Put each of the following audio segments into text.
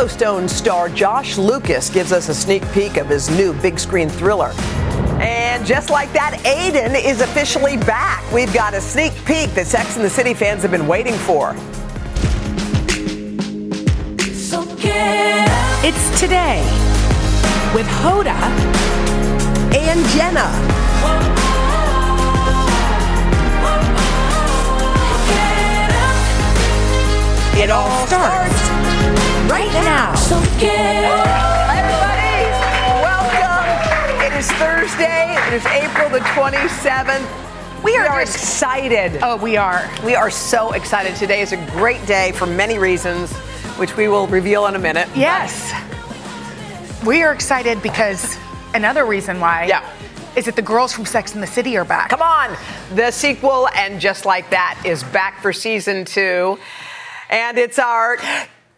Yellowstone star Josh Lucas gives us a sneak peek of his new big screen thriller. And just like that, Aiden is officially back. We've got a sneak peek that Sex and the City fans have been waiting for. It's today with Hoda And Jenna. It All Starts now. Everybody, welcome. It is Thursday. It is April the 27th. We are, excited. Oh, we are. We are so excited. Today is a great day for many reasons, which we will reveal in a minute. Yes. We are excited because another reason why Yeah. is that the girls from Sex and the City are back. Come on. The sequel, and just like that, is back for season two. And it's our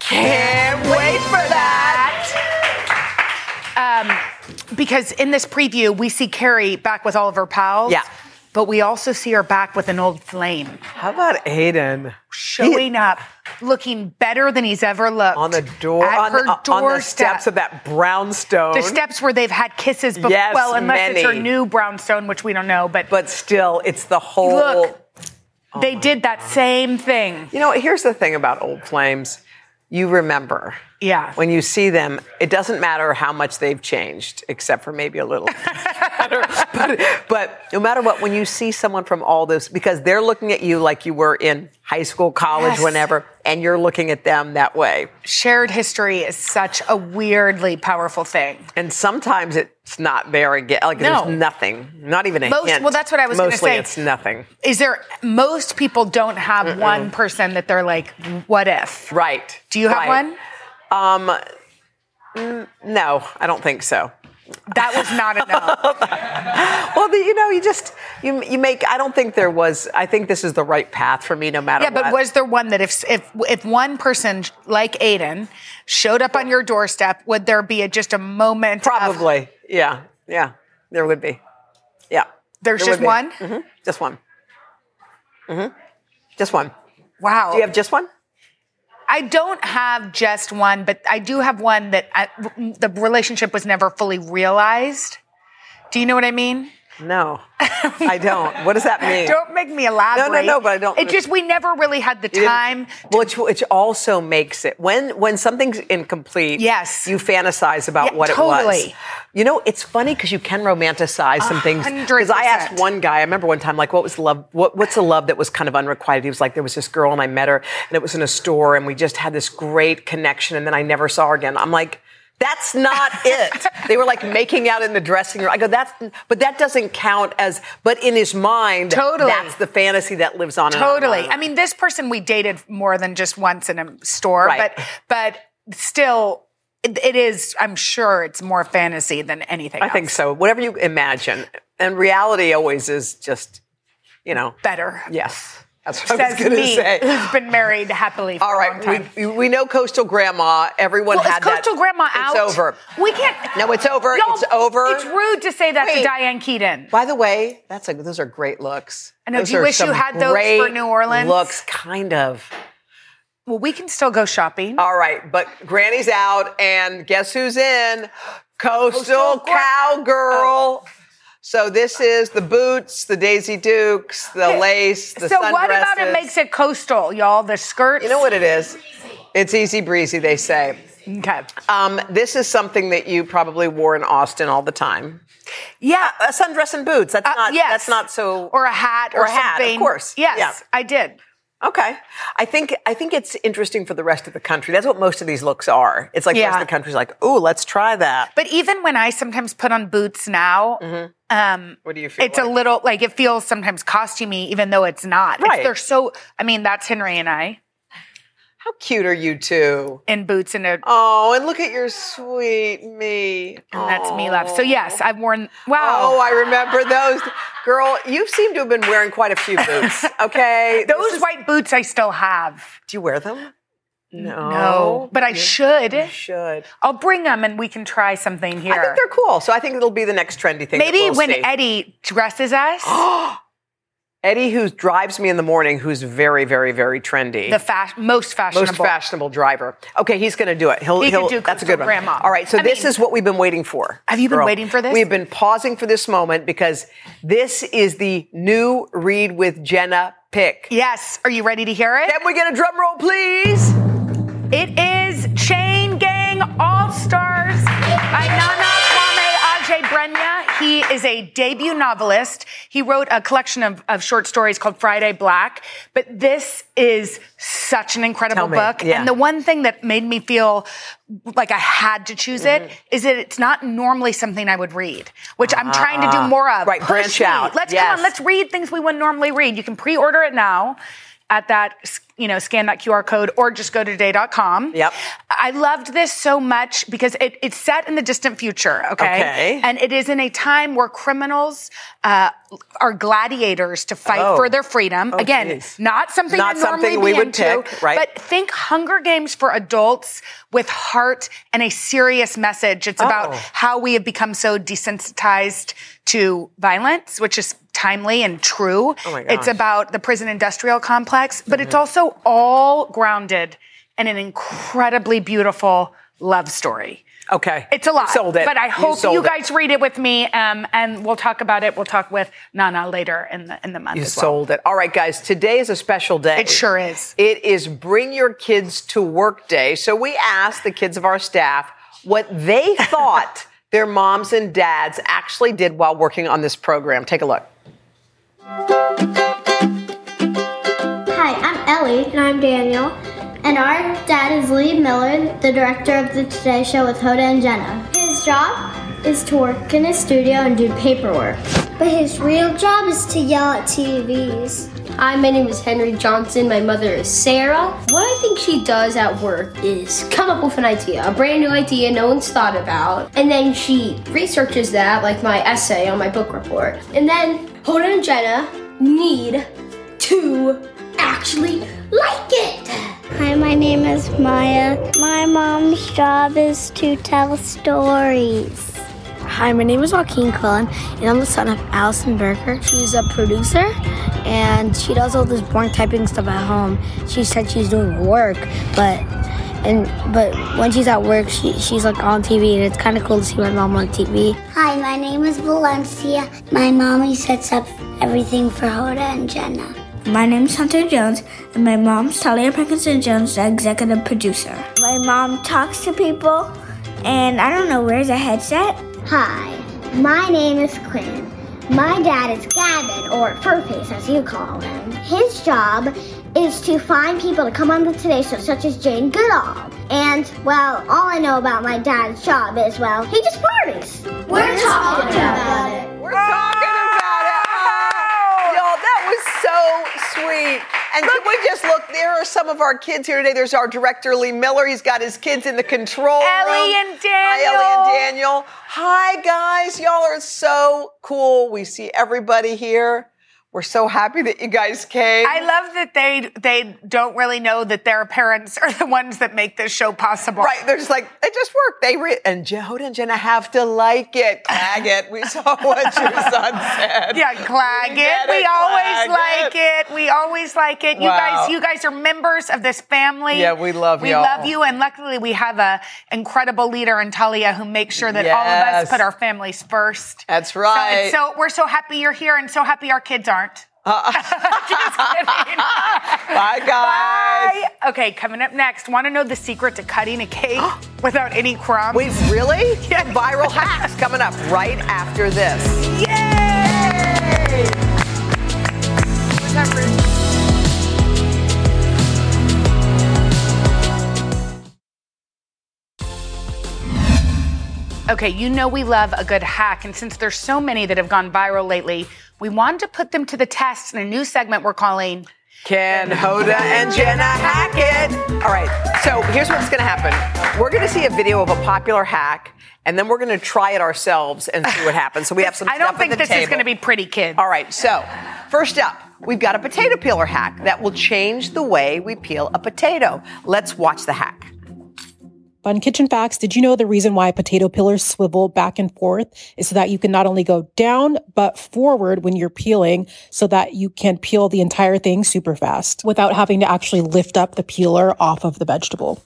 can't wait for that. Um, because in this preview, we see Carrie back with all of her pals. Yeah. But we also see her back with an old flame How about Aiden? showing up, looking better than he's ever looked. on the door, on, her uh, on the steps of that brownstone. the steps where they've had kisses before. Yes, well, unless it's her new brownstone, which we don't know. But, but still, it's the whole. look, oh they did that same thing. You know, here's the thing about old flames. You remember. Yeah. When you see them, it doesn't matter how much they've changed, except for maybe a little. but, but no matter what, when you see someone from all this, because they're looking at you like you were in high school, college, Yes. whenever, and you're looking at them that way. Shared history is such a weirdly powerful thing. And sometimes it's not very good. Like No. there's nothing, not even a Most- hint. well, that's what I was gonna Mostly say. it's nothing. Is there most people don't have one person that they're like, what if? Right. Do you have right. one? Um, no, I don't think so. That was not enough. Well, you know, you just you you make. I don't think there was. I think this is the right path for me, no matter. yeah, but was there one that if if if one person like Aiden showed up on your doorstep, would there be a, just a moment? of- probably? yeah, yeah, there would be. Yeah, there's there just one. hmm Just one. hmm Just one. Wow. Do you have just one? I don't have just one, but I do have one that I, the relationship was never fully realized. Do you know what I mean? No, I don't. What does that mean? Don't make me elaborate. no, no, no. but I don't- It just we never really had the time. which which also makes it when when something's incomplete. Yes. you fantasize about Yeah, what it was. totally. You know, it's funny because you can romanticize some things. Because I asked one guy, I remember one time, like, what was love? What, what's the love that was kind of unrequited? He was like, there was this girl and I met her, and it was in a store, and we just had this great connection, and then I never saw her again. I'm like. That's not it. they were like making out in the dressing room. I go, that's, but that doesn't count as, but in his mind, Totally. that's the fantasy that lives on. and on Totally. on. I mean, this person we dated more than just once in a store, Right. but but still, it, it is. I'm sure it's more fantasy than anything. I think so. Whatever you imagine. And reality always is just, you know, Better. yes. That's what I was Says going to say. Who's been married happily for All a long time. we, we know Coastal Grandma. Everyone well, is had that. Coastal Grandma out? It's over. We can't. No, it's over. Y'all, It's over. It's rude to say that to Diane Keaton. By the way, that's a, those are great looks. I know. Those Do you wish you had those for New Orleans? Looks, kind of. Well, we can still go shopping. All right, but Granny's out, and guess who's in? Coastal, Coastal Cowgirl. Oh. So this is the boots, the Daisy Dukes, the lace, the so what about it makes it coastal, y'all? The skirts. You know what it is? It's easy breezy, they say. Okay. Um, this is something that you probably wore in Austin all the time. Yeah. A sundress and boots. That's Uh, not. yes. That's not so. or a hat or, Or a hat, of course. Yes, Yeah. I did. Okay. I think I think it's interesting for the rest of the country. That's what most of these looks are. It's like the rest of the country's like, ooh, let's try that. But even when I sometimes put on boots now, Mm-hmm. Um, What do you feel It's a little like it feels sometimes costumey, even though it's not. It's- Right. they're so. I mean, that's Henry and I How cute are you two? in boots and a. Oh, and look at your sweet me. And that's me left. So yes, I've worn. Wow. Oh, I remember those. Girl, you seem to have been wearing quite a few boots. Okay. Those is- white boots I still have. Do you wear them? No. No, but I should. You should. I'll bring them and we can try something here. I think they're cool. So I think it'll be the next trendy thing. Maybe we'll when see. Eddie dresses us, Eddie, who drives me in the morning, who's very, very, very trendy. the fa- most fashionable. most fashionable driver. Okay, he's going to do it. He'll, He he'll do that's a good one. Grandma. All right, so I this mean- is what we've been waiting for. Have you been waiting for this? We've been pausing for this moment because this is the new Read with Jenna pick. Yes. Are you ready to hear it? Can we get a drum roll, please? It is Chain Gang All Stars by Nana Kwame Adjei-Brenyah. He is a debut novelist. He wrote a collection of, of short stories called Friday Black. But this is such an incredible book. yeah. And the one thing that made me feel like I had to choose it Mm-hmm. is that it's not normally something I would read, which I'm trying to do more of. Ah, right, Push branch me. out. Let's come on, let's read things we wouldn't normally read. You can pre-order it now at that, you know, scan that QR code or just go to today.com. Yep. I loved this so much because it, it's set in the distant future, okay? Okay. And it is in a time where criminals uh, are gladiators to fight Oh. for their freedom. Oh, Again, geez. not something Not something we be would into, pick, right. But think Hunger Games for adults with heart and a serious message. It's about Oh. how we have become so desensitized to violence, which is timely and true. Oh my It's gosh. Mm-hmm. about the prison industrial complex, but it's also all grounded in an incredibly beautiful love story. Okay. It's a lot. Sold it. But I hope you, it. guys read it with me, um, and we'll talk about it. We'll talk with Nana later in the in the month You as well. sold it. All right, guys, today is a special day. It sure is. It is Bring Your Kids to Work Day. So we asked the kids of our staff what they thought their moms and dads actually did while working on this program. Take a look. Hi, I'm Ellie. And I'm Daniel. And our dad is Lee Miller, the director of the Today Show with Hoda and Jenna. His job is to work in a studio and do paperwork. But his real job is to yell at TVs. Hi, my name is Henry Johnson. My mother is Sarah. What I think she does at work is come up with an idea, a brand new idea no one's thought about, and then she researches that, like my essay on my book report. And then Hoda and Jenna need to actually like it. Hi, my name is Maya. My mom's job is to tell stories. Hi, my name is Joaquin Cullen, and I'm the son of Allison Berger. She's a producer, and she does all this boring typing stuff at home. She said she's doing work, but and but when she's at work, she, she's like on TV, and it's kind of cool to see my mom on TV. Hi, my name is Valencia. My mommy sets up everything for Hoda and Jenna. My name is Hunter Jones, and my mom's Talia Parkinson Jones, the executive producer. My mom talks to people, and I don't know, wears a headset. Hi, my name is Quinn. My dad is Gavin, or Furface as you call him. His job is to find people to come on the Today Show, such as Jane Goodall. And, well, all I know about my dad's job is, well, he just parties. We're, talking about it. We're talking about it. Oh, y'all, that was so sweet. And can we just look? There are some of our kids here today. There's our director, Lee Miller. He's got his kids in the control Ellie room. and Hi, Ellie and Daniel. Hi, guys. Y'all are so cool. We see everybody here. We're so happy that you guys came. I love that they they don't really know that their parents are the ones that make this show possible. Right, they're just like it just worked. They re- and Jehoda and Jenna have to like it, clag it. We saw what your son said. Yeah, clag We it. We always like it. it. We always like it. You Wow. guys, you guys are members of this family. Yeah, we love we y'all. love you, and luckily we have a incredible leader in Talia who makes sure that all of us put our families first. That's So, right. it's so we're so happy you're here, and so happy our kids aren't. Just kidding. Bye, guys. Bye. Okay, coming up next, want to know the secret to cutting a cake without any crumbs? Wait, really? Yeah. Viral hacks coming up right after this. Yay! Okay, you know we love a good hack, and since there's so many that have gone viral lately, we wanted to put them to the test in a new segment we're calling Can Hoda and Jenna hack it? All right, so here's what's gonna happen. We're gonna see a video of a popular hack, and then we're gonna try it ourselves and see what happens. So we have some I don't think this is going to be pretty, kids. All right, so first up, we've got a potato peeler hack that will change the way we peel a potato. Let's watch the hack. Fun kitchen facts. Did you know the reason why potato peelers swivel back and forth is so that you can not only go down, but forward when you're peeling so that you can peel the entire thing super fast without having to actually lift up the peeler off of the vegetable.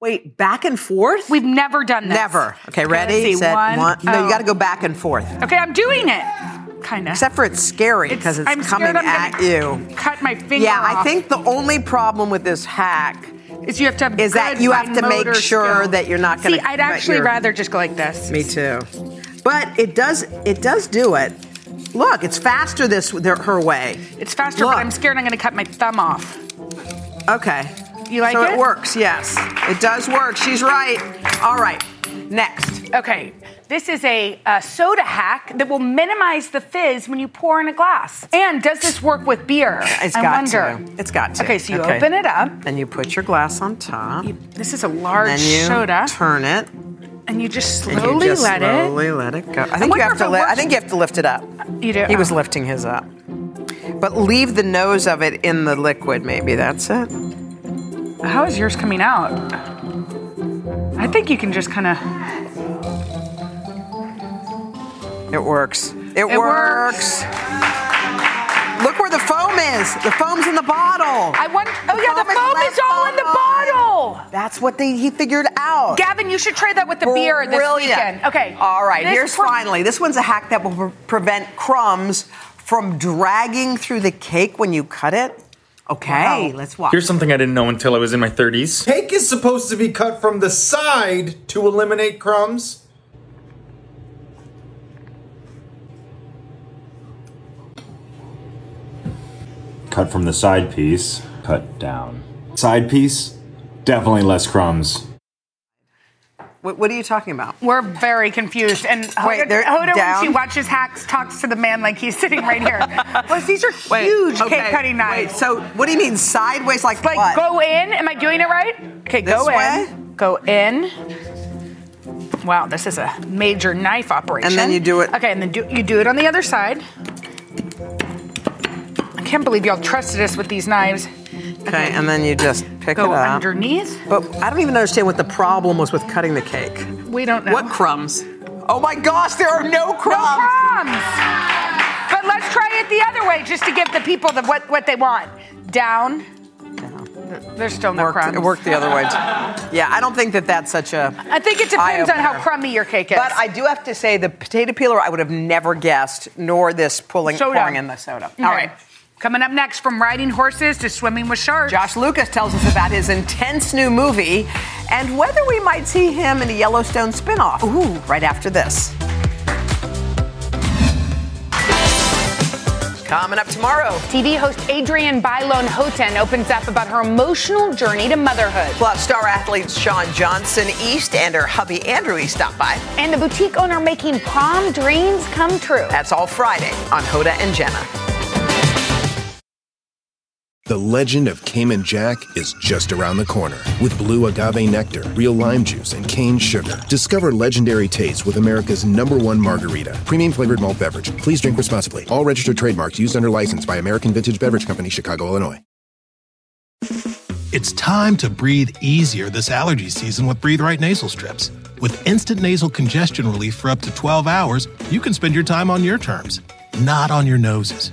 Wait, back and forth? We've never done this. Never. Okay, ready, see. set, One. one. No, Oh. you got to go back and forth. Okay, I'm doing it. Kind of. Except for it's scary because it's, I'm coming I'm at you. Cut my finger Yeah, off. I think the only problem with this hack is you have to have is that you have to make sure skill. that you're not going to. See. I'd actually rather just go like this. Me too. But it does. It does do it. Look, it's faster this their, her way. It's faster, Look. but I'm scared I'm going to cut my thumb off. Okay. You like so it? it works. Yes, it does work. She's right. All right. Next. Okay, this is a, uh soda hack that will minimize the fizz when you pour in a glass. And does this work with beer? It's I got wonder. to. It's got to. Okay, so you open it up. and you put your glass on top. This is a large then you soda, turn it. and you just slowly you just let slowly let it go. I think you have to. Li- I think you have to lift it up. You do. He was oh. lifting his up. But leave the nose of it in the liquid. Maybe that's it. How is yours coming out? I think you can just kind of. It works. It, It works. Look where the foam is. The foam's in the bottle. I want. Oh yeah, the foam is is left all in the bottle. That's what they, he figured out. Gavin, you should try that with the beer this weekend. Okay. All right. This here's pro- finally. This one's a hack that will pre- prevent crumbs from dragging through the cake when you cut it. Okay, let's watch. Here's something I didn't know until I was in my 30s. Cake is supposed to be cut from the side to eliminate crumbs. Cut from the side piece, cut down. Side piece, definitely less crumbs. what, what are you talking about? We're very confused. And Hoda, Wait, they're Hoda down? when she watches hacks, talks to the man like he's sitting right here. well, these are Wait, huge okay, cake cutting Wait, knives. so what do you mean sideways? Like, like what? go in. Am I doing it right? Okay, go This in. Go in. Wow, this is a major knife operation. And then you do it- Okay, and then do, you do it on the other side. I can't believe y'all trusted us with these knives. Okay, and then you just pick Go it up. underneath. But I don't even understand what the problem was with cutting the cake. We don't know. What crumbs? Oh my gosh, there are no crumbs. No crumbs. But let's try it the other way, just to give the people the, what what they want. Down. There's still no Worked, crumbs. it worked the other way. Yeah, I don't think that that's such a. I think it depends on how crummy your cake is. But I do have to say, the potato peeler I would have never guessed, nor this pulling Soda. pouring in the soda. All right. Coming up next, from riding horses to swimming with sharks. Josh Lucas tells us about his intense new movie and whether we might see him in a Yellowstone spinoff. Ooh, right after this. Coming up tomorrow. TV host Adrienne Bailon Houghton opens up about her emotional journey to motherhood. Plus, star athletes Shawn Johnson East and her hubby Andrew East stop by. And the boutique owner making prom dreams come true. That's all Friday on Hoda and Jenna. The legend of Cayman Jack is just around the corner. With blue agave nectar, real lime juice, and cane sugar. Discover legendary taste with America's number one margarita. Premium flavored malt beverage. Please drink responsibly. All registered trademarks used under license by American Vintage Beverage Company, Chicago, Illinois. It's time to breathe easier this allergy season with Breathe Right nasal strips. With instant nasal congestion relief for up to 12 hours, you can spend your time on your terms, not on your noses.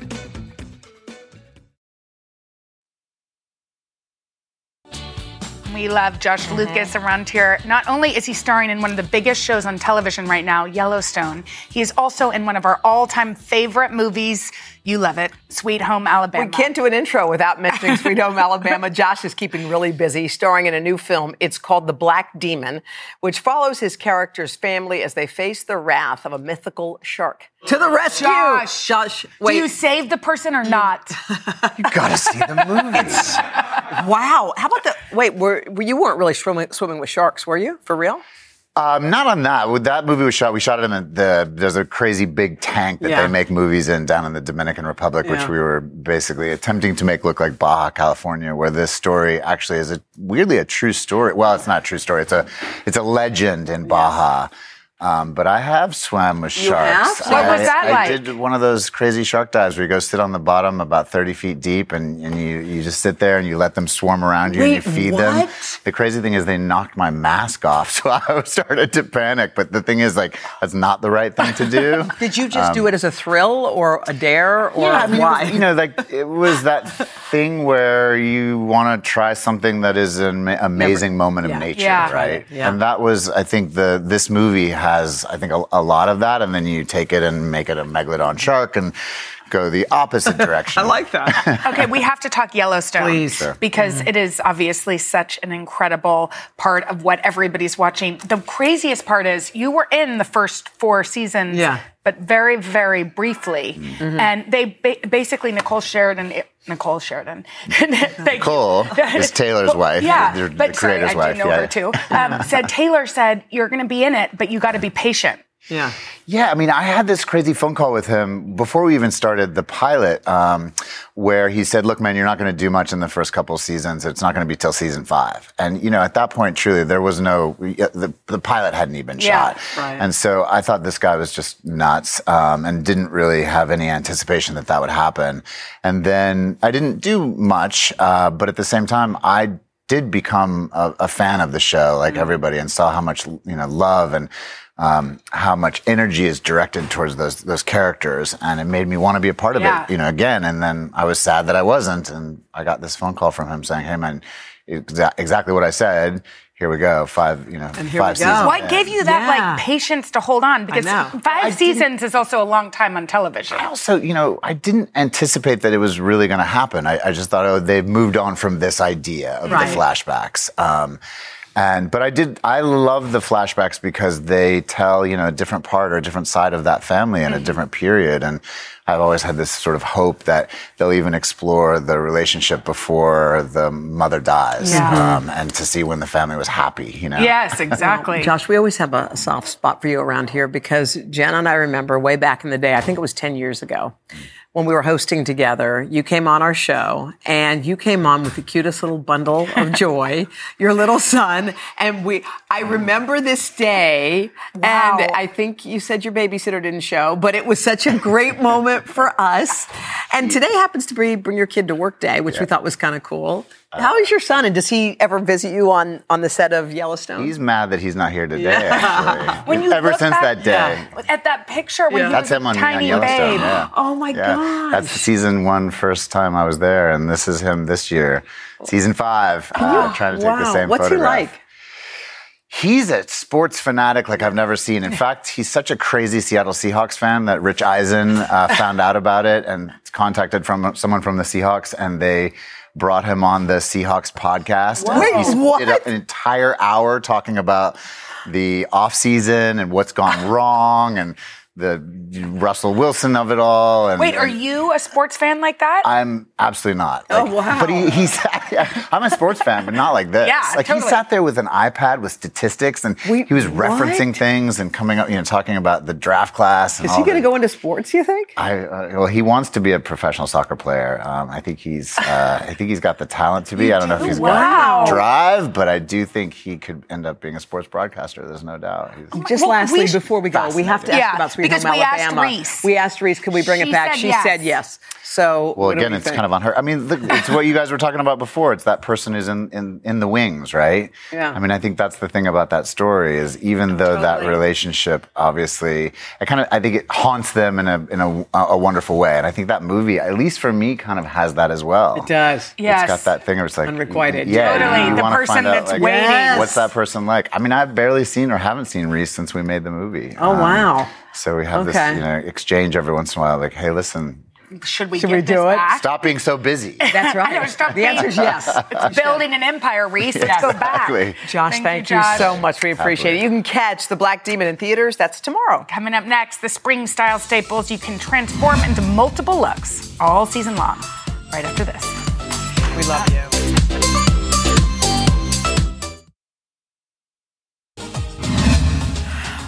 We love Josh mm-hmm. Lucas around here. Not only is he starring in one of the biggest shows on television right now, Yellowstone, he is also in one of our all time favorite movies, You love it. Sweet Home Alabama. We can't do an intro without mentioning Sweet Home Alabama. Josh is keeping really busy, starring in a new film. It's called The Black Demon, which follows his character's family as they face the wrath of a mythical shark. To the rescue! Josh, Josh, Do you save the person or not? You gotta see the movies. wow. How about the wait? Were, were you weren't really swimming, swimming with sharks, were you? For real? Um, not on that. That movie was shot. We shot it in the, the there's a crazy big tank that Yeah. they make movies in down in the Dominican Republic, which we were basically attempting to make look like Baja California, where this story actually is a weirdly a true story. Well, it's not a true story. It's a it's a legend in Baja. Um, but I have swam with You sharks. have? What I, was that I like? did one of those crazy shark dives where you go sit on the bottom about 30 feet deep and, and you, you just sit there and you let them swarm around you Wait, and you feed them. What? The crazy thing is they knocked my mask off, so I started to panic. But the thing is, like, that's not the right thing to do. Did you just do it as a thrill or a dare or Um, yeah, I mean, why? was, you know, like it was that thing where you want to try something that is an ma- amazing moment yeah. of nature, Yeah. right? Yeah. And that was, I think, the this movie has, I think, a, a lot of that. And then you take it and make it a megalodon shark and go the opposite direction. I like that. okay, we have to talk Yellowstone. Please. Sure. Because it is obviously such an incredible part of what everybody's watching. The craziest part is you were in the first four seasons. Yeah. But very, very briefly. And they ba- basically, Nicole Sheridan, Nicole Sheridan. Thank you. Nicole is Taylor's Well, wife, Yeah, the- the but sorry, creator's I wife, do know yeah. her too. Um, said Taylor said you're going to be in it, but you got to be patient. Yeah. Yeah, I mean, I had this crazy phone call with him before we even started the pilot, um, where he said, "Look, man, you're not going to do much in the first couple of seasons. It's not going to be till season five. And you know, at that point, truly, there was no the, the pilot hadn't even Yeah, shot, right. and so I thought this guy was just nuts, um, and didn't really have any anticipation that that would happen. And then I didn't do much, uh, but at the same time, I did become a, a fan of the show, like everybody, and saw how much you know love and um, how much energy is directed towards those those characters, and it made me want to be a part of Yeah. it, you know, again. And then I was sad that I wasn't, and I got this phone call from him saying, "Hey, man, exa- exactly what I said. Here we go, five, you know, And here five we go. seasons." What gave you that Yeah. like patience to hold on? Because know. five seasons is also a long time on television. I also, you know, I didn't anticipate that it was really going to happen. I, I just thought, oh, they've moved on from this idea of Right. the flashbacks. Um, and but I did. I love the flashbacks because they tell you know a different part or a different side of that family in a different period. And I've always had this sort of hope that they'll even explore the relationship before the mother dies, Yeah. um, and to see when the family was happy. You know. Yes, exactly. Josh, we always have a, a soft spot for you around here because Jen and I remember way back in the day, I think it was 10 years ago, when we were hosting together, you came on our show and you came on with the cutest little bundle of joy, your little son. And we, I remember this day. Wow. And I think you said your babysitter didn't show, but it was such a great moment for us. And today happens to be bring your kid to work day, which we thought was kind of cool. How is your son? And does he ever visit you on, on the set of Yellowstone? He's mad that he's not here today. Actually, When you ever since back- that day. At that picture when Yeah. he That's was him a on, on tiny Yellowstone. babe. Yeah. Oh my Yeah. gosh. That's season one, first time I was there, and this is him this year. Season five, uh, trying to take the same What's photograph. he like? He's a sports fanatic like I've never seen. In fact, he's such a crazy Seattle Seahawks fan that Rich Eisen uh, found out about it and contacted from someone from the Seahawks, and they brought him on the Seahawks podcast. Wait, he what? did an entire hour talking about the off season and what's gone wrong and the Russell Wilson of it all. And, Wait, are you a sports fan like that? I'm absolutely not. Oh, wow. But he, he's, I'm a sports fan, but not like this. Yeah, like totally. he sat there with an iPad with statistics and Wait, he was what? referencing things and coming up, you know, talking about the draft class. And Is all he going to go into sports, you think? I, uh, well, he wants to be a professional soccer player. Um, I think he's, uh, I think he's got the talent to be. I don't know if he's Wow. got drive, but I do think he could end up being a sports broadcaster. There's no doubt. He's, Just Well, lastly, we before we go, we have to ask Yeah, about Sweet because Home we asked Reese. We asked Reese, could we bring She it back? said she yes. said yes. So, Well, again, we it's think? kind of on her. I mean, look, it's what you guys were talking about before. It's that person who's in, in, in the wings, right? Yeah. I mean, I think that's the thing about that story is even though that relationship, obviously, I kind of, I think it haunts them in a, in a, a wonderful way. And I think that movie, at least for me, kind of has that as well. It does. Yes. It's got that thing where it's like Unrequited. Yeah, Totally. you The person find out, that's like, waiting. Yes. What's that person like? I mean, I've barely seen or haven't seen Reese since we made the movie. Oh, Um, wow. So we have Okay. this, you know, exchange every once in a while, like, hey, listen, should we Should get we do this it? back? Stop being so busy. That's right. I know, stop the answer is yes. It's building an empire, Reese. Let's go back. Exactly. Josh, Thank thank, you, you, so much. We appreciate it. You can catch The Black Demon in theaters. That's tomorrow. Coming up next, the spring style staples you can transform into multiple looks all season long. Right after this. We love you.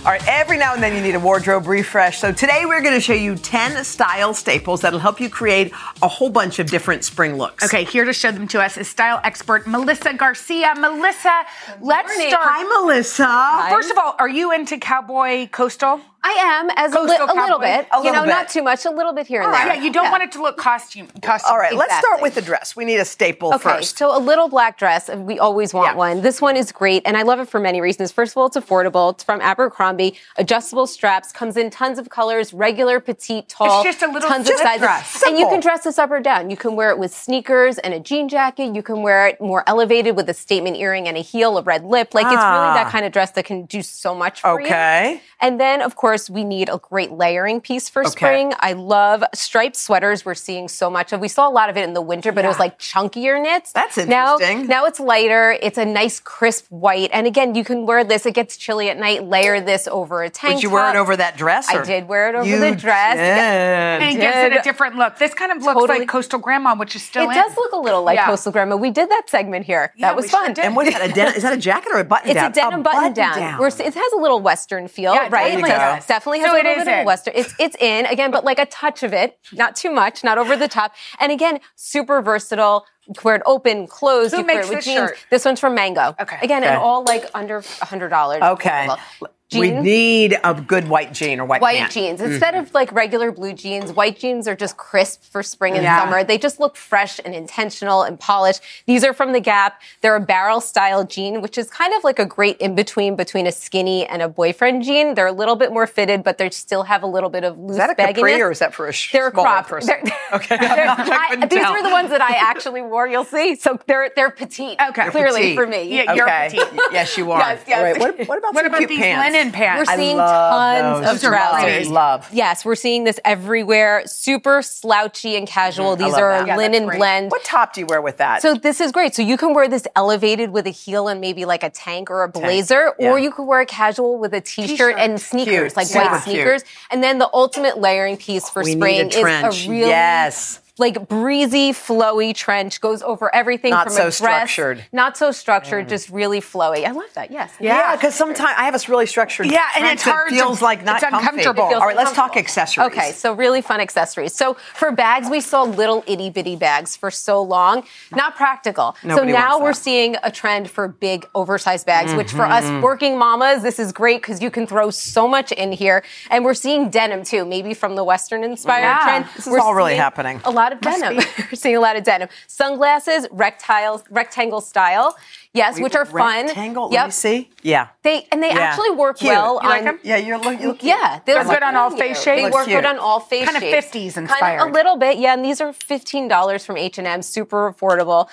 All right, every now and then you need a wardrobe refresh. So today we're going to show you 10 style staples that'll help you create a whole bunch of different spring looks. Okay, here to show them to us is style expert Melissa Garcia. Melissa, let's morning. start. Hi, Melissa. Hi. First of all, are you into cowboy coastal? I am as a, li- a little bit. A you little know, bit. not too much, a little bit here and Yeah, there. you don't want it to look costume. costume. All right, let's start with the dress. We need a staple Okay, first. so a little black dress. We always want Yeah. one. This one is great, and I love it for many reasons. First of all, it's affordable. It's from Abercrombie. Adjustable straps. Comes in tons of colors. Regular, petite, tall. It's just a little- tons of sizes. dress. And you can dress this up or down. You can wear it with sneakers and a jean jacket. You can wear it more elevated with a statement earring and a heel, a red lip. Like it's really Ah. that kind of dress that can do so much for you. Okay. And then, of course, we need a great layering piece for Okay. spring. I love striped sweaters. We're seeing so much of. We saw a lot of it in the winter, but it was like chunkier knits. That's Now, interesting. now it's lighter. It's a nice crisp white. And again, you can wear this. It gets chilly at night. Layer this over a tank. Did you wear it over that dress? I did wear it over You the dress. did. And it gives it a different look. This kind of looks Totally. like coastal grandma, which is still It in. does look a little like Yeah. Coastal Grandma. We did that segment here. Yeah, that was we sure fun. And what is that? A den- is that a jacket or a button It's down? a denim button, down. We're, it has a little Western feel, Yeah, it right? definitely It does. does. Definitely has So a little is bit of in. Western. It's it's in again, but like a touch of it, not too much, not over the top. And again, super versatile. You wear it open, closed. Who you can wear makes it with this jeans. shirt? This one's from Mango. Okay. Again, Okay. and all like under hundred dollars. Okay. We Jeans. need a good white jean or white pants. White pant. jeans. Mm-hmm. Instead of like regular blue jeans, white jeans are just crisp for spring and Yeah. summer. They just look fresh and intentional and polished. These are from the Gap. They're a barrel style jean, which is kind of like a great in between between a skinny and a boyfriend jean. They're a little bit more fitted, but they still have a little bit of loose Is that a bagginess. capri or is that for a sh- They're smaller crop. person? They're- okay. they're- I I- these tell. were the ones that I actually wore. You'll see. So they're they're petite. Okay. clearly Petite. for me. Yeah, you're petite. Yes, you are. Yes, yes. All right. What, what about What some about cute these pants? linen pants? We're I seeing love tons those. of trousers. love. Yes, we're seeing this everywhere. Super slouchy and casual. Mm-hmm. These are that. a Yeah, linen great. blend. What top do you wear with that? So this is great. So you can wear this elevated with a heel and maybe like a tank or a blazer, Yeah. or you could wear it casual with a t-shirt, T-shirt. and sneakers, Cute. like Super white cute. sneakers. And then the ultimate layering piece for we spring need a trench. is a really yes. Like breezy, flowy trench goes over everything Not from so a dress, structured. not so structured, just really flowy. I love that. Yes. Yeah, because sometimes I have a really structured. Yeah, and trench it's that hard to- Feels like not it's comfy. uncomfortable. It feels All right, let's talk accessories. Okay, so really fun accessories. So for bags, we saw little itty bitty bags for so long, not practical. Nobody so now wants we're that. seeing a trend for big oversized bags, which for us Mm-hmm. working mamas, this is great because you can throw so much in here. And we're seeing denim too, maybe from the Western inspired Yeah. trend. This is We're all really happening. A lot of denim. we're seeing a lot of denim. Sunglasses, rectile, rectangle style. Yes, which are fun. Rectangle. Let me see. Yeah. They and they Yeah. actually work Cute. well You like on. 'em? Yeah, you're look. You look cute. Yeah, They're look good on all face They shapes? work Cute. good on all face Kind of shapes. 50s Kind inspired. of a little bit, yeah. And these are fifteen dollars from H and M, super affordable.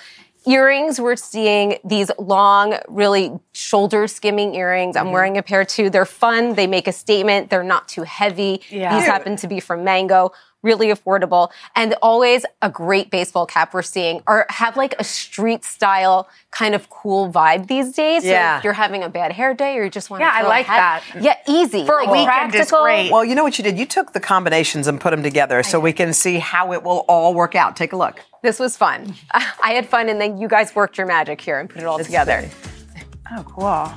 Earrings, we're seeing these long, really shoulder skimming earrings. Mm-hmm. I'm wearing a pair too. They're fun. They make a statement. They're not too heavy. Yeah. These happen to be from Mango. Really affordable. And always a great baseball cap we're seeing or have like a street style kind of cool vibe these days. So Yeah. if you're having a bad hair day or you just want Yeah, to I like that. Yeah, easy. For a Like, weekend is great. Well, you know what you did? You took the combinations and put them together so we can see how it will all work out. Take a look. This was fun. I had fun, and then you guys worked your magic here and put it all together. Oh, cool.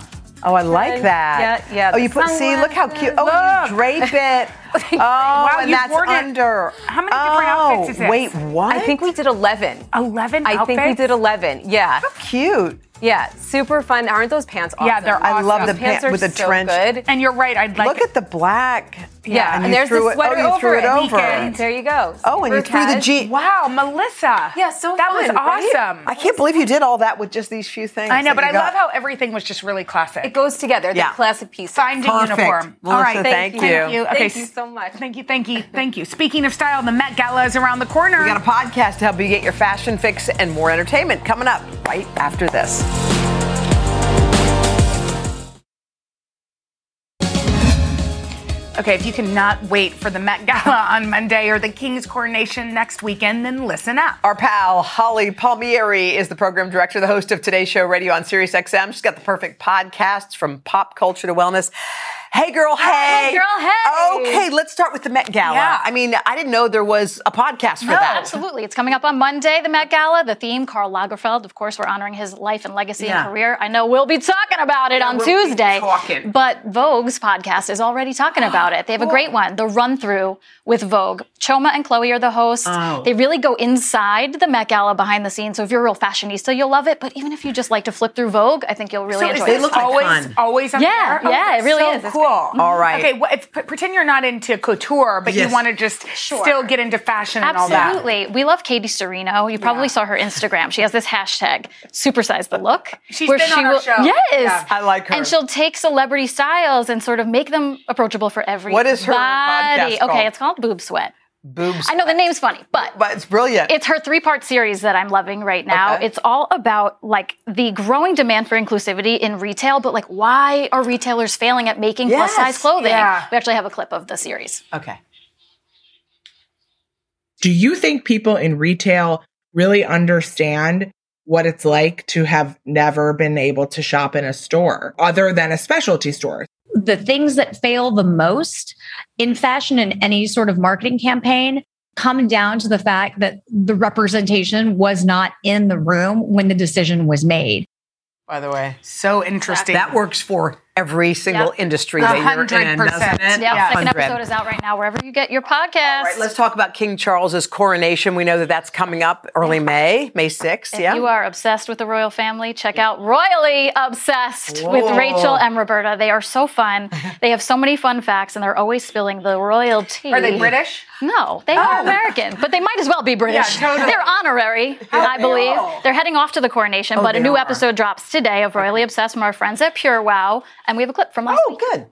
Oh, I like that. yeah, yeah, Oh, you put. See, look how cute. Oh, you drape it. Oh, Wow, and that's it. under. How many different oh, outfits is this? Wait, what? I think we did 11. 11 I think we did 11. Yeah. How cute. Yeah. Super fun. Aren't those pants awesome? Yeah, they're awesome. I love awesome. the Those pants pant are with the so trench. good. And you're right. I'd like Look at the black. Yeah, and and, there's threw the it- oh, sweater oh, you over threw it over. Weekend. There you go. Oh, and you Super threw the cash. jean. Wow, Melissa. Yeah, so that fun, was right? awesome. I can't believe you did all that with just these few things. I know, but I got. love how everything was just really classic. It goes together. They're Yeah. classic piece. Signed in Perfect. uniform. Melissa, All right, thank you. Thank you. Okay, Thank you so much. Thank you, thank you, thank you. Speaking of style, the Met Gala is around the corner. We got a podcast to help you get your fashion fix and more entertainment coming up right after this. Okay, if you cannot wait for the Met Gala on Monday or the King's coronation next weekend, then listen up. Our pal Holly Palmieri is the program director, the host of today's show, Radio on Sirius XM. She's got the perfect podcasts from pop culture to wellness. Hey, girl, hey. Hey, girl, hey. Okay, let's start with the Met Gala. Yeah. I mean, I didn't know there was a podcast for that. Absolutely. It's coming up on Monday, the Met Gala. The theme, Karl Lagerfeld. Of course, we're honoring his life and legacy Yeah. and career. I know we'll be talking about it Yeah, on we'll be Tuesday. talking. But Vogue's podcast is already talking about it. They have a great one, The Run Through with Vogue. Chioma and Chloe are the hosts. Oh. They really go inside the Met Gala behind the scenes. So if you're a real fashionista, you'll love it. But even if you just like to flip through Vogue, I think you'll really so enjoy is it. this always, always on Yeah, there? Oh, yeah, it really so is. It's cool. Mm-hmm. All right. Okay, well, if, p- pretend you're not into couture, but Yes. you want to just still get into fashion and all that. Absolutely. We love Katie Sturino. You probably saw her Instagram. She has this hashtag, supersize the look. She's where been she on our show. Yes. Yeah. I like her. And she'll take celebrity styles and sort of make them approachable for every What is her body. podcast Okay, it's called Boob Sweat. Boobs. I know the name's funny, but But it's brilliant. it's her three-part series that I'm loving right now. Okay. It's all about like the growing demand for inclusivity in retail, but like why are retailers failing at making Yes. plus size clothing? Yeah. We actually have a clip of the series. Okay. Do you think people in retail really understand what it's like to have never been able to shop in a store other than a specialty store? The things that fail the most in fashion and any sort of marketing campaign come down to the fact that the representation was not in the room when the decision was made. By the way, so interesting. That works for every single Yep. industry that you're in, doesn't it? Yep. Second 100. episode is out right now wherever you get your podcast. All right, let's talk about King Charles's coronation. We know that that's coming up early May, May 6th. If yeah. you are obsessed with the royal family, check out Royally Obsessed with Rachel and Roberta. They are so fun. they have so many fun facts and they're always spilling the royalty. Are they British? No, they are oh. American, but they might as well be British. Yeah, totally. They're honorary, I believe. They're heading off to the coronation, Oh, but a new are. episode drops today of Royally Obsessed from our friends at PureWow, and we have a clip from last oh, week. good.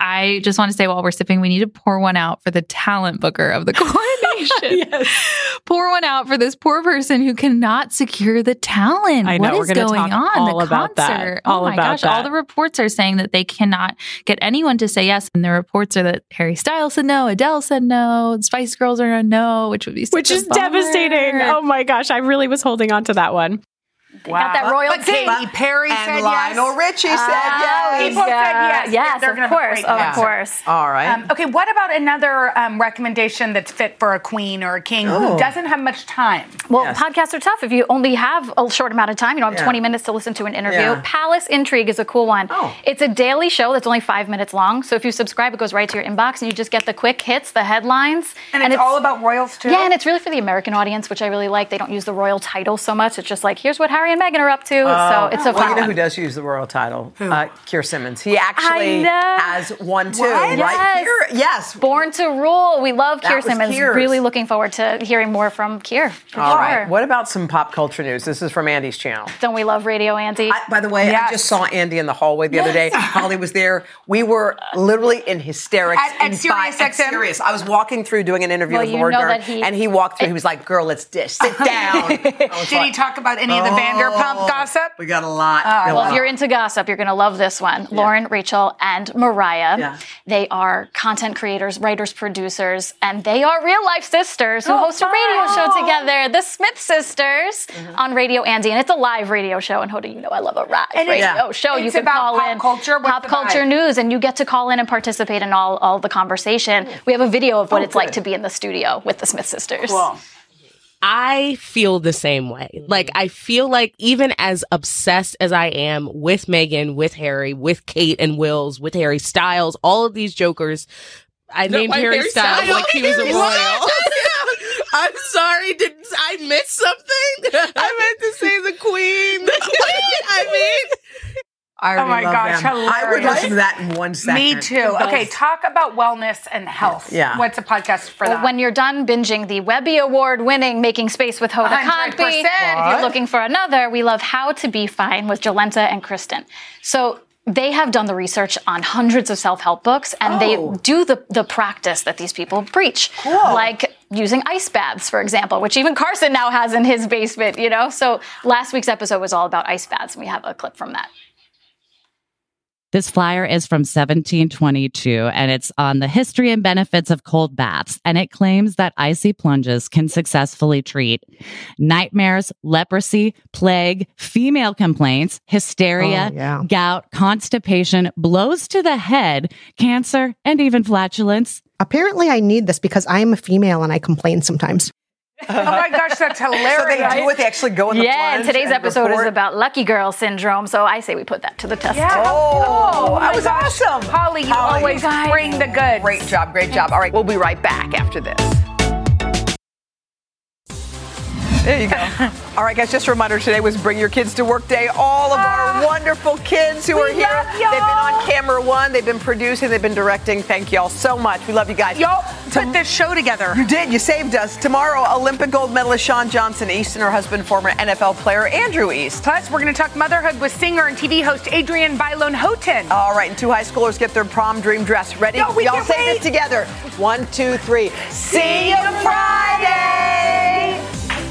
I just want to say while we're sipping, we need to pour one out for the talent booker of the coronation. Pour one out for this poor person who cannot secure the talent. I know, What we're gonna talk on? all the about that. concert. Oh all oh my about gosh, all the reports are saying that they cannot get anyone to say yes. And the reports are that Harry Styles said no, Adele said no, Spice Girls are a no, which would be such Which a is bummer. devastating. Oh my gosh, I really was holding on to that one. Wow. that royal But Katy Perry and said Lionel yes. Richie said Ah, yes. People said yes. Yes, They're of gonna have a course, of concert. course. All right. Um, okay, what about another um, recommendation that's fit for a queen or a king Oh. who doesn't have much time? Well, podcasts are tough if you only have a short amount of time. You don't have Yeah. 20 minutes to listen to an interview. Yeah. Palace Intrigue is a cool one. Oh. It's a daily show that's only five minutes long. So if you subscribe, it goes right to your inbox and you just get the quick hits, the headlines. And it's all about royals too? Yeah, and it's really for the American audience, which I really like. They don't use the royal title so much. It's just like, here's what Harry and Meghan are up to. so it's a Oh. well, fun you know one. who does use the royal title? Uh, Keir Simmons. He actually has one too, What? right? Yes. Keir, yes. Born to Rule. We love That Keir Simmons. Keir's. Really looking forward to hearing more from Keir. For All sure. right. What about some pop culture news? This is from Andy's channel. Don't we love Radio Andy? By the way, I just saw Andy in the hallway the other day. Holly was there. We were literally in hysterics. At- at Sirius fi- at XM? Sirius. I was walking through doing an interview Well, with you Laura know Dern, he- and he walked through. He was like, "Girl, let's dish. Sit down." Did he talk about any of the Vanderpump oh, gossip? We got a lot. well, if you're into gossip, you're going to love this one. Lauren, Rachel, and Mariah. Yeah. They are content creators, writers, producers, and they are real life sisters who oh, host a radio show together, the Smith Sisters, mm-hmm. on Radio Andy. And it's a live radio show. And Hoda, you know I love a live And radio it's- show. you can about call pop in culture? What's pop culture vibe? news, and you get to call in and participate in all, all the conversation. We have a video of what Oh, it's like to be in the studio with the Smith Sisters. I feel the same way. Mm-hmm. Like, I feel like even as obsessed as I am with Meghan, with Harry, with Kate and Wills, with Harry Styles, all of these jokers, I No, named Harry, Harry Styles, Styles? like he was a royal. I'm sorry, did I miss something? I meant to say the queen. The queen, I mean. I Oh my already love gosh, them. I would listen to that in one second. Me too. Okay, talk about wellness and health. Yeah. What's a podcast for Well, that? when you're done binging the Webby Award winning Making Space with Hoda 100%. Kotb, if you're looking for another, we love How to Be Fine with Jolenta and Kristen. So they have done the research on hundreds of self-help books and Oh. they do the, the practice that these people preach. Like using ice baths, for example, which even Carson now has in his basement, you know? So last week's episode was all about ice baths and we have a clip from that. This flyer is from 1722 and it's on the history and benefits of cold baths. And it claims that icy plunges can successfully treat nightmares, leprosy, plague, female complaints, hysteria, Oh, yeah. gout, constipation, blows to the head, cancer, and even flatulence. Apparently, I need this because I am a female and I complain sometimes. oh my gosh, that's hilarious. So they do it. They actually go in the yeah, and today's and episode report? is about lucky girl syndrome, so I say we put that to the test. Yeah. Oh, oh, oh my that was gosh. awesome. Holly, you Holly. always bring the goods. Great job, great job. All right, we'll be right back after this. There you go. All right, guys, just a reminder today was Bring Your Kids to Work Day. All of our ah, wonderful kids who are here. They've been on camera one, they've been producing, they've been directing. Thank y'all so much. We love you guys. Y'all put this show together. You did. You saved us. Tomorrow, Olympic gold medalist Shawn Johnson East and her husband, former NFL player Andrew East. Plus, we're going to talk motherhood with singer and TV host Adrienne Bailon Houghton. All right, and two high schoolers get their prom dream dress. Ready? No, we Y'all can't say wait. this together. One, two, three. See you Friday.